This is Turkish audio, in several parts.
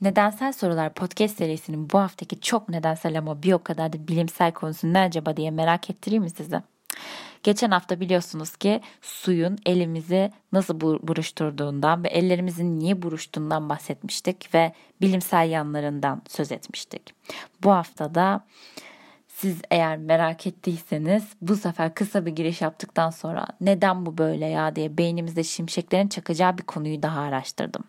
Nedensel Sorular podcast serisinin bu haftaki çok nedensel ama bir o kadar da bilimsel konusu ne acaba diye merak ettireyim mi size? Geçen hafta biliyorsunuz ki suyun elimizi nasıl buruşturduğundan ve ellerimizin niye buruştuğundan bahsetmiştik ve bilimsel yanlarından söz etmiştik. Bu hafta da siz eğer merak ettiyseniz bu sefer kısa bir giriş yaptıktan sonra neden bu böyle ya diye beynimizde şimşeklerin çakacağı bir konuyu daha araştırdım.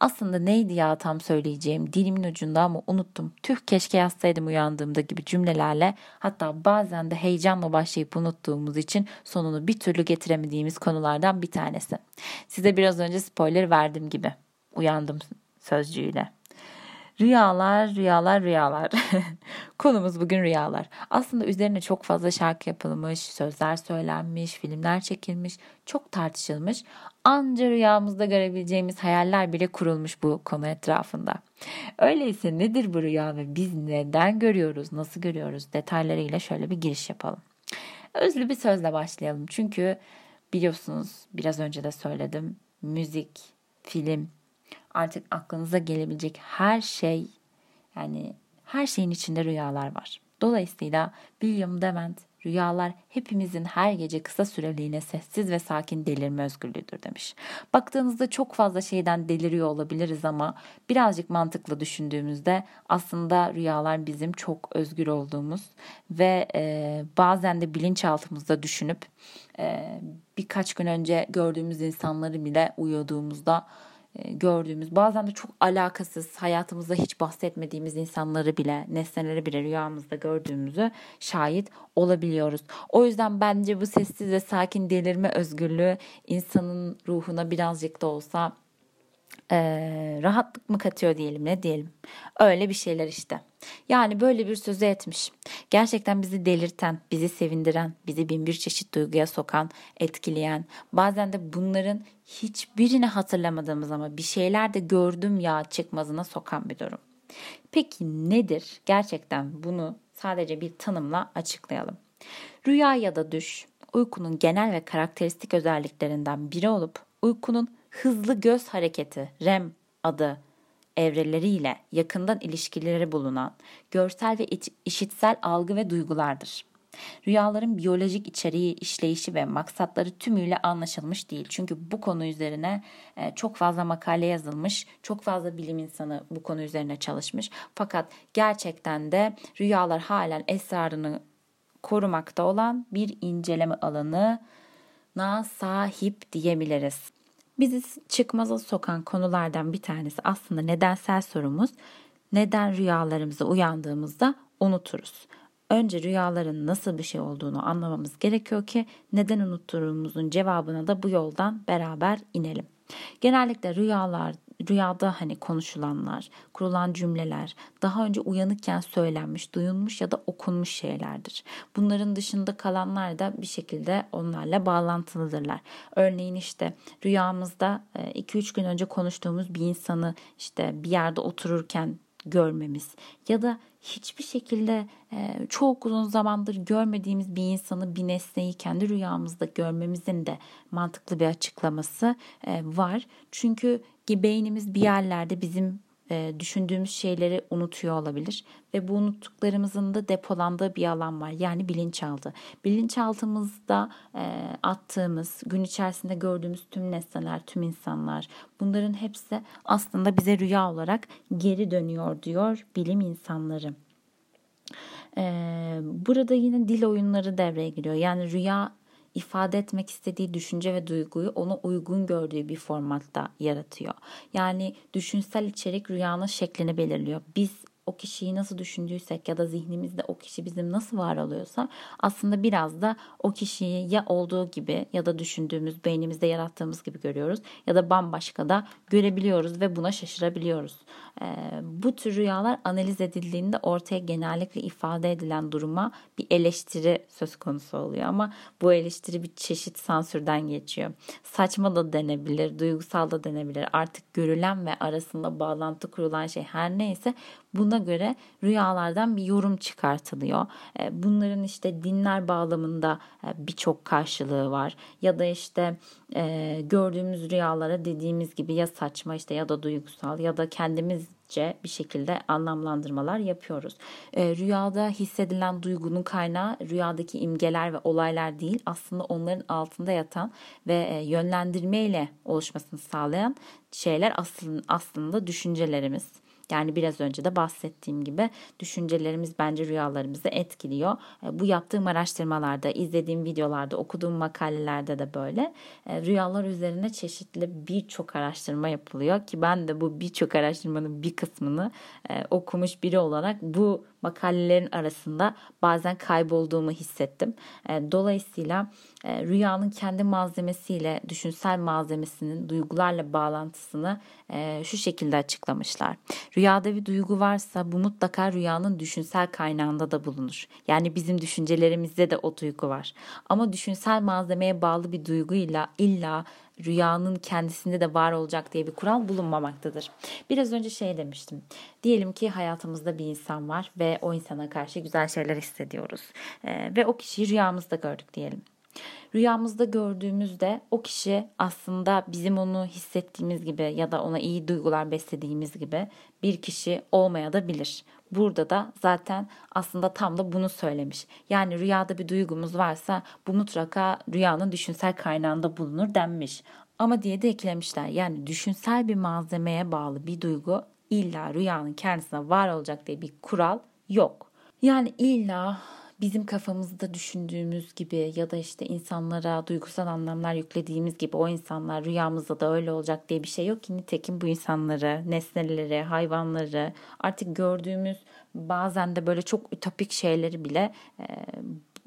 Aslında neydi ya tam söyleyeceğim dilimin ucunda ama unuttum. Tüh keşke yazsaydım uyandığımda gibi cümlelerle hatta bazen de heyecanla başlayıp unuttuğumuz için sonunu bir türlü getiremediğimiz konulardan bir tanesi. Size biraz önce spoiler verdim gibi uyandım sözcüğüyle. Rüyalar, rüyalar, rüyalar. Konumuz bugün rüyalar. Aslında üzerine çok fazla şarkı yapılmış, sözler söylenmiş, filmler çekilmiş, çok tartışılmış. Anca rüyamızda görebileceğimiz hayaller bile kurulmuş bu konu etrafında. Öyleyse nedir bu rüya ve biz neden görüyoruz, nasıl görüyoruz detaylarıyla şöyle bir giriş yapalım. Özlü bir sözle başlayalım. Çünkü biliyorsunuz biraz önce de söyledim. Müzik, film, artık aklınıza gelebilecek her şey yani her şeyin içinde rüyalar var. Dolayısıyla William Dement rüyalar hepimizin her gece kısa süreliğine sessiz ve sakin delirme özgürlüğüdür demiş. Baktığınızda çok fazla şeyden deliriyor olabiliriz ama birazcık mantıklı düşündüğümüzde aslında rüyalar bizim çok özgür olduğumuz ve e, bazen de bilinçaltımızda düşünüp e, birkaç gün önce gördüğümüz insanları bile uyuduğumuzda gördüğümüz bazen de çok alakasız hayatımızda hiç bahsetmediğimiz insanları bile nesneleri bile rüyamızda gördüğümüzü şahit olabiliyoruz. O yüzden bence bu sessiz ve sakin delirme özgürlüğü insanın ruhuna birazcık da olsa e, rahatlık mı katıyor diyelim ne diyelim. Öyle bir şeyler işte. Yani böyle bir sözü etmiş. Gerçekten bizi delirten, bizi sevindiren, bizi bin bir çeşit duyguya sokan, etkileyen, bazen de bunların hiçbirini hatırlamadığımız ama bir şeyler de gördüm ya çıkmazına sokan bir durum. Peki nedir? Gerçekten bunu sadece bir tanımla açıklayalım. Rüya ya da düş, uykunun genel ve karakteristik özelliklerinden biri olup uykunun hızlı göz hareketi REM adı evreleriyle yakından ilişkileri bulunan görsel ve işitsel algı ve duygulardır. Rüyaların biyolojik içeriği, işleyişi ve maksatları tümüyle anlaşılmış değil. Çünkü bu konu üzerine e, çok fazla makale yazılmış, çok fazla bilim insanı bu konu üzerine çalışmış. Fakat gerçekten de rüyalar halen esrarını korumakta olan bir inceleme alanına sahip diyebiliriz. Bizi çıkmaza sokan konulardan bir tanesi aslında nedensel sorumuz. Neden rüyalarımıza uyandığımızda unuturuz? Önce rüyaların nasıl bir şey olduğunu anlamamız gerekiyor ki neden unuttuğumuzun cevabına da bu yoldan beraber inelim. Genellikle rüyalar rüyada hani konuşulanlar, kurulan cümleler daha önce uyanıkken söylenmiş, duyulmuş ya da okunmuş şeylerdir. Bunların dışında kalanlar da bir şekilde onlarla bağlantılıdırlar. Örneğin işte rüyamızda 2-3 gün önce konuştuğumuz bir insanı işte bir yerde otururken görmemiz ya da hiçbir şekilde e, çok uzun zamandır görmediğimiz bir insanı bir nesneyi kendi rüyamızda görmemizin de mantıklı bir açıklaması e, var. Çünkü beynimiz bir yerlerde bizim e, düşündüğümüz şeyleri unutuyor olabilir ve bu unuttuklarımızın da depolandığı bir alan var yani bilinçaltı. Bilinçaltımızda e, attığımız, gün içerisinde gördüğümüz tüm nesneler, tüm insanlar bunların hepsi aslında bize rüya olarak geri dönüyor diyor bilim insanları. E, burada yine dil oyunları devreye giriyor. Yani rüya ifade etmek istediği düşünce ve duyguyu ona uygun gördüğü bir formatta yaratıyor. Yani düşünsel içerik rüyanın şeklini belirliyor. Biz o kişiyi nasıl düşündüysek ya da zihnimizde o kişi bizim nasıl var oluyorsa aslında biraz da o kişiyi ya olduğu gibi ya da düşündüğümüz beynimizde yarattığımız gibi görüyoruz ya da bambaşka da görebiliyoruz ve buna şaşırabiliyoruz. Ee, bu tür rüyalar analiz edildiğinde ortaya genellikle ifade edilen duruma bir eleştiri söz konusu oluyor ama bu eleştiri bir çeşit sansürden geçiyor. Saçma da denebilir, duygusal da denebilir. Artık görülen ve arasında bağlantı kurulan şey her neyse buna göre rüyalardan bir yorum çıkartılıyor. E, bunların işte dinler bağlamında e, birçok karşılığı var. Ya da işte e, gördüğümüz rüyalara dediğimiz gibi ya saçma işte ya da duygusal ya da kendimiz bir şekilde anlamlandırmalar yapıyoruz. Rüyada hissedilen duygunun kaynağı rüyadaki imgeler ve olaylar değil aslında onların altında yatan ve yönlendirmeyle oluşmasını sağlayan şeyler aslında, aslında düşüncelerimiz. Yani biraz önce de bahsettiğim gibi düşüncelerimiz bence rüyalarımızı etkiliyor. E, bu yaptığım araştırmalarda, izlediğim videolarda, okuduğum makalelerde de böyle. E, rüyalar üzerine çeşitli birçok araştırma yapılıyor ki ben de bu birçok araştırmanın bir kısmını e, okumuş biri olarak bu makalelerin arasında bazen kaybolduğumu hissettim. Dolayısıyla rüyanın kendi malzemesiyle düşünsel malzemesinin duygularla bağlantısını şu şekilde açıklamışlar. Rüyada bir duygu varsa bu mutlaka rüyanın düşünsel kaynağında da bulunur. Yani bizim düşüncelerimizde de o duygu var. Ama düşünsel malzemeye bağlı bir duyguyla illa rüyanın kendisinde de var olacak diye bir kural bulunmamaktadır. Biraz önce şey demiştim. Diyelim ki hayatımızda bir insan var ve o insana karşı güzel şeyler hissediyoruz. Ee, ve o kişiyi rüyamızda gördük diyelim. Rüyamızda gördüğümüzde o kişi aslında bizim onu hissettiğimiz gibi ya da ona iyi duygular beslediğimiz gibi bir kişi olmaya. Burada da zaten aslında tam da bunu söylemiş. Yani rüyada bir duygumuz varsa bu mutlaka rüyanın düşünsel kaynağında bulunur denmiş. Ama diye de eklemişler. Yani düşünsel bir malzemeye bağlı bir duygu illa rüyanın kendisine var olacak diye bir kural yok. Yani illa bizim kafamızda düşündüğümüz gibi ya da işte insanlara duygusal anlamlar yüklediğimiz gibi o insanlar rüyamızda da öyle olacak diye bir şey yok ki nitekim bu insanları, nesneleri, hayvanları artık gördüğümüz bazen de böyle çok ütopik şeyleri bile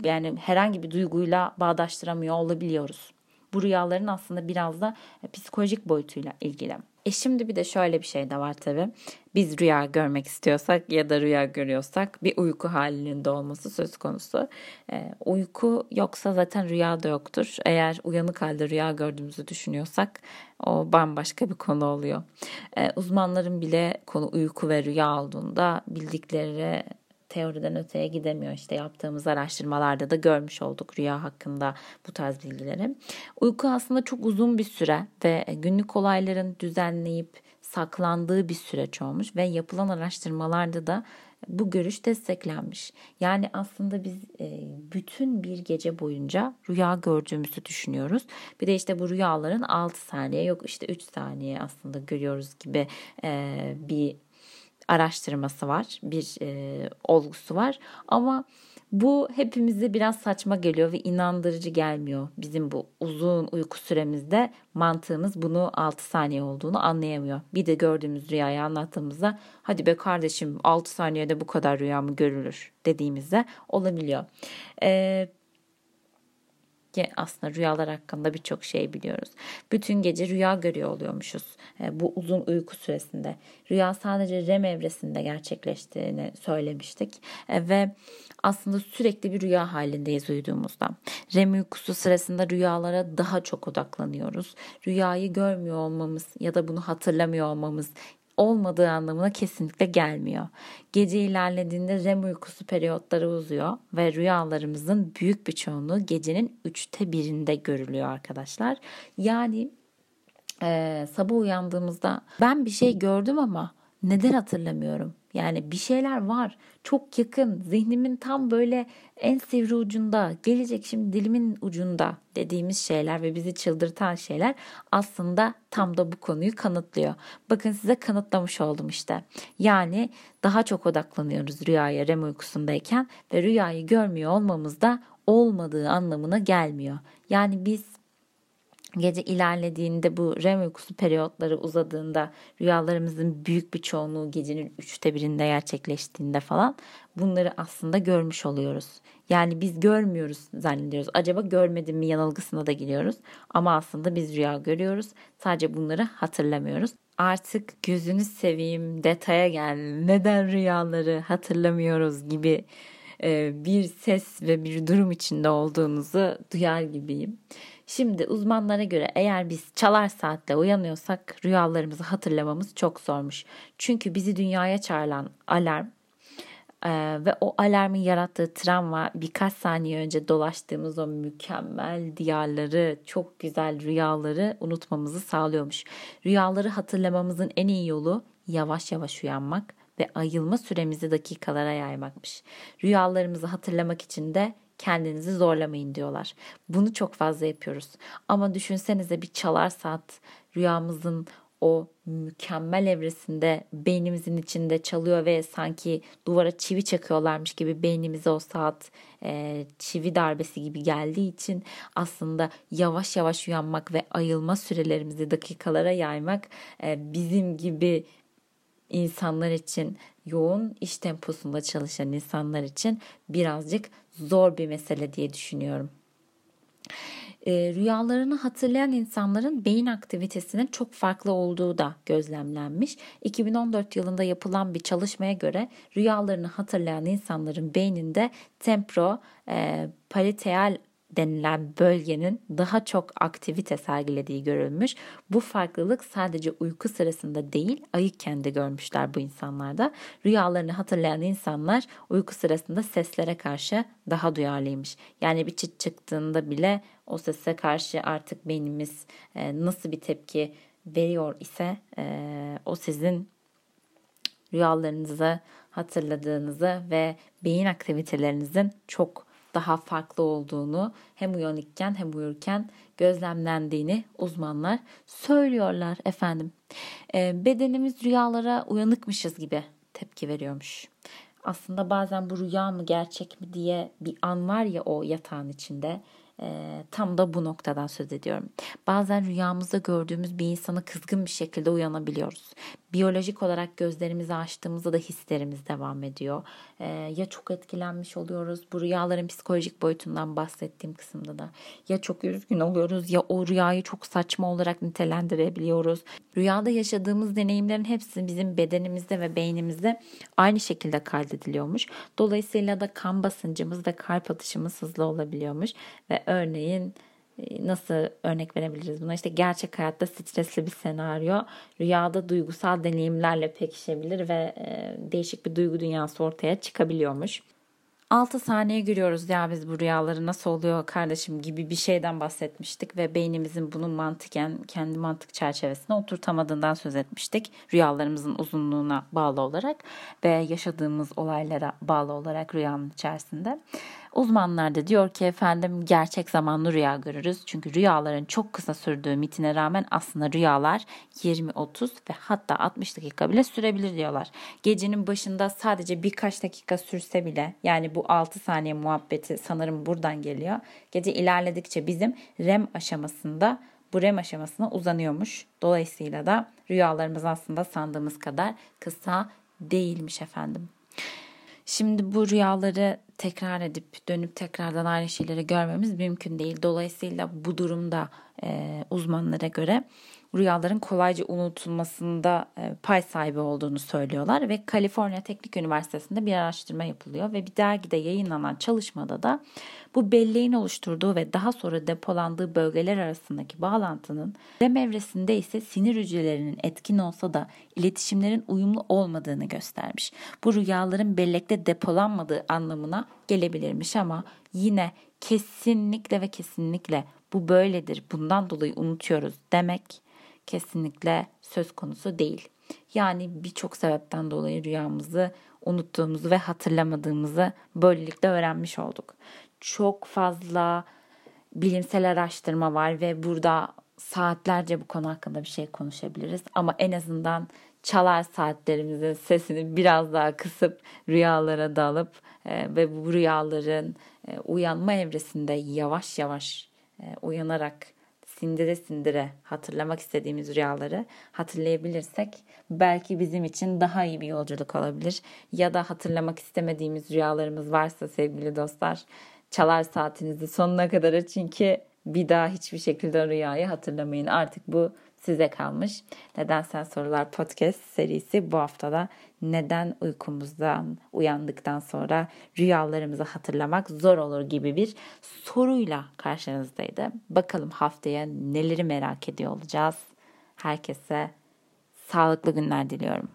yani herhangi bir duyguyla bağdaştıramıyor olabiliyoruz. Bu rüyaların aslında biraz da psikolojik boyutuyla ilgili. E şimdi bir de şöyle bir şey de var tabii. Biz rüya görmek istiyorsak ya da rüya görüyorsak bir uyku halinin de olması söz konusu. E, uyku yoksa zaten rüya da yoktur. Eğer uyanık halde rüya gördüğümüzü düşünüyorsak o bambaşka bir konu oluyor. E, uzmanların bile konu uyku ve rüya olduğunda bildikleri teoriden öteye gidemiyor. İşte yaptığımız araştırmalarda da görmüş olduk rüya hakkında bu tarz bilgileri. Uyku aslında çok uzun bir süre ve günlük olayların düzenleyip saklandığı bir süreç olmuş ve yapılan araştırmalarda da bu görüş desteklenmiş. Yani aslında biz e, bütün bir gece boyunca rüya gördüğümüzü düşünüyoruz. Bir de işte bu rüyaların 6 saniye yok işte 3 saniye aslında görüyoruz gibi e, bir araştırması var, bir e, olgusu var. Ama bu hepimize biraz saçma geliyor ve inandırıcı gelmiyor. Bizim bu uzun uyku süremizde mantığımız bunu 6 saniye olduğunu anlayamıyor. Bir de gördüğümüz rüyayı anlattığımızda hadi be kardeşim 6 saniyede bu kadar rüya mı görülür dediğimizde olabiliyor. Ee, ki aslında rüyalar hakkında birçok şey biliyoruz. Bütün gece rüya görüyor oluyormuşuz e, bu uzun uyku süresinde. Rüya sadece REM evresinde gerçekleştiğini söylemiştik e, ve aslında sürekli bir rüya halindeyiz uyuduğumuzda. REM uykusu sırasında rüyalara daha çok odaklanıyoruz. Rüyayı görmüyor olmamız ya da bunu hatırlamıyor olmamız olmadığı anlamına kesinlikle gelmiyor. Gece ilerlediğinde REM uykusu periyotları uzuyor ve rüyalarımızın büyük bir çoğunluğu gecenin üçte birinde görülüyor arkadaşlar. Yani e, sabah uyandığımızda ben bir şey gördüm ama neden hatırlamıyorum? Yani bir şeyler var. Çok yakın. Zihnimin tam böyle en sivri ucunda. Gelecek şimdi dilimin ucunda dediğimiz şeyler ve bizi çıldırtan şeyler aslında tam da bu konuyu kanıtlıyor. Bakın size kanıtlamış oldum işte. Yani daha çok odaklanıyoruz rüyaya REM uykusundayken ve rüyayı görmüyor olmamız da olmadığı anlamına gelmiyor. Yani biz gece ilerlediğinde bu REM uykusu periyotları uzadığında rüyalarımızın büyük bir çoğunluğu gecenin üçte birinde gerçekleştiğinde falan bunları aslında görmüş oluyoruz. Yani biz görmüyoruz zannediyoruz. Acaba görmedim mi yanılgısına da giriyoruz. Ama aslında biz rüya görüyoruz. Sadece bunları hatırlamıyoruz. Artık gözünü seveyim detaya gel neden rüyaları hatırlamıyoruz gibi bir ses ve bir durum içinde olduğunuzu duyar gibiyim. Şimdi uzmanlara göre eğer biz çalar saatle uyanıyorsak rüyalarımızı hatırlamamız çok zormuş. Çünkü bizi dünyaya çağıran alarm ee, ve o alarmın yarattığı travma birkaç saniye önce dolaştığımız o mükemmel diyarları, çok güzel rüyaları unutmamızı sağlıyormuş. Rüyaları hatırlamamızın en iyi yolu yavaş yavaş uyanmak ve ayılma süremizi dakikalara yaymakmış. Rüyalarımızı hatırlamak için de kendinizi zorlamayın diyorlar. Bunu çok fazla yapıyoruz. Ama düşünsenize bir çalar saat rüyamızın o mükemmel evresinde beynimizin içinde çalıyor ve sanki duvara çivi çakıyorlarmış gibi beynimize o saat e, çivi darbesi gibi geldiği için aslında yavaş yavaş uyanmak ve ayılma sürelerimizi dakikalara yaymak e, bizim gibi insanlar için yoğun iş temposunda çalışan insanlar için birazcık zor bir mesele diye düşünüyorum. E, rüyalarını hatırlayan insanların beyin aktivitesinin çok farklı olduğu da gözlemlenmiş. 2014 yılında yapılan bir çalışmaya göre rüyalarını hatırlayan insanların beyninde tempro e, parietal denilen bölgenin daha çok aktivite sergilediği görülmüş. Bu farklılık sadece uyku sırasında değil ayıkken de görmüşler bu insanlarda. Rüyalarını hatırlayan insanlar uyku sırasında seslere karşı daha duyarlıymış. Yani bir çıt çıktığında bile o sese karşı artık beynimiz e, nasıl bir tepki veriyor ise e, o sizin rüyalarınızı hatırladığınızı ve beyin aktivitelerinizin çok daha farklı olduğunu hem uyanıkken hem uyurken gözlemlendiğini uzmanlar söylüyorlar efendim. E, bedenimiz rüyalara uyanıkmışız gibi tepki veriyormuş. Aslında bazen bu rüya mı gerçek mi diye bir an var ya o yatağın içinde e, tam da bu noktadan söz ediyorum. Bazen rüyamızda gördüğümüz bir insana kızgın bir şekilde uyanabiliyoruz. Biyolojik olarak gözlerimizi açtığımızda da hislerimiz devam ediyor. E, ya çok etkilenmiş oluyoruz bu rüyaların psikolojik boyutundan bahsettiğim kısımda da. Ya çok üzgün oluyoruz ya o rüyayı çok saçma olarak nitelendirebiliyoruz. Rüyada yaşadığımız deneyimlerin hepsi bizim bedenimizde ve beynimizde aynı şekilde kaydediliyormuş. Dolayısıyla da kan basıncımız ve kalp atışımız hızlı olabiliyormuş ve örneğin e, nasıl örnek verebiliriz buna? İşte gerçek hayatta stresli bir senaryo rüyada duygusal deneyimlerle pekişebilir ve e, değişik bir duygu dünyası ortaya çıkabiliyormuş. 6 saniye görüyoruz ya biz bu rüyaları nasıl oluyor kardeşim gibi bir şeyden bahsetmiştik ve beynimizin bunun mantıken kendi mantık çerçevesine oturtamadığından söz etmiştik. Rüyalarımızın uzunluğuna bağlı olarak ve yaşadığımız olaylara bağlı olarak rüyanın içerisinde. Uzmanlar da diyor ki efendim gerçek zamanlı rüya görürüz. Çünkü rüyaların çok kısa sürdüğü mitine rağmen aslında rüyalar 20-30 ve hatta 60 dakika bile sürebilir diyorlar. Gecenin başında sadece birkaç dakika sürse bile yani bu 6 saniye muhabbeti sanırım buradan geliyor. Gece ilerledikçe bizim REM aşamasında bu REM aşamasına uzanıyormuş. Dolayısıyla da rüyalarımız aslında sandığımız kadar kısa değilmiş efendim. Şimdi bu rüyaları tekrar edip dönüp tekrardan aynı şeyleri görmemiz mümkün değil. Dolayısıyla bu durumda e, uzmanlara göre rüyaların kolayca unutulmasında e, pay sahibi olduğunu söylüyorlar ve Kaliforniya Teknik Üniversitesi'nde bir araştırma yapılıyor ve bir dergide yayınlanan çalışmada da bu belleğin oluşturduğu ve daha sonra depolandığı bölgeler arasındaki bağlantının REM evresinde ise sinir hücrelerinin etkin olsa da iletişimlerin uyumlu olmadığını göstermiş. Bu rüyaların bellekte depolanmadığı anlamına gelebilirmiş ama yine kesinlikle ve kesinlikle bu böyledir bundan dolayı unutuyoruz demek kesinlikle söz konusu değil. Yani birçok sebepten dolayı rüyamızı unuttuğumuzu ve hatırlamadığımızı böylelikle öğrenmiş olduk. Çok fazla bilimsel araştırma var ve burada saatlerce bu konu hakkında bir şey konuşabiliriz. Ama en azından çalar saatlerimizin sesini biraz daha kısıp rüyalara dalıp e, ve bu rüyaların e, uyanma evresinde yavaş yavaş e, uyanarak sindire sindire hatırlamak istediğimiz rüyaları hatırlayabilirsek belki bizim için daha iyi bir yolculuk olabilir. Ya da hatırlamak istemediğimiz rüyalarımız varsa sevgili dostlar çalar saatinizi sonuna kadar açın ki bir daha hiçbir şekilde rüyayı hatırlamayın. Artık bu size kalmış. Neden Sen Sorular podcast serisi bu haftada neden uykumuzdan uyandıktan sonra rüyalarımızı hatırlamak zor olur gibi bir soruyla karşınızdaydı. Bakalım haftaya neleri merak ediyor olacağız. Herkese sağlıklı günler diliyorum.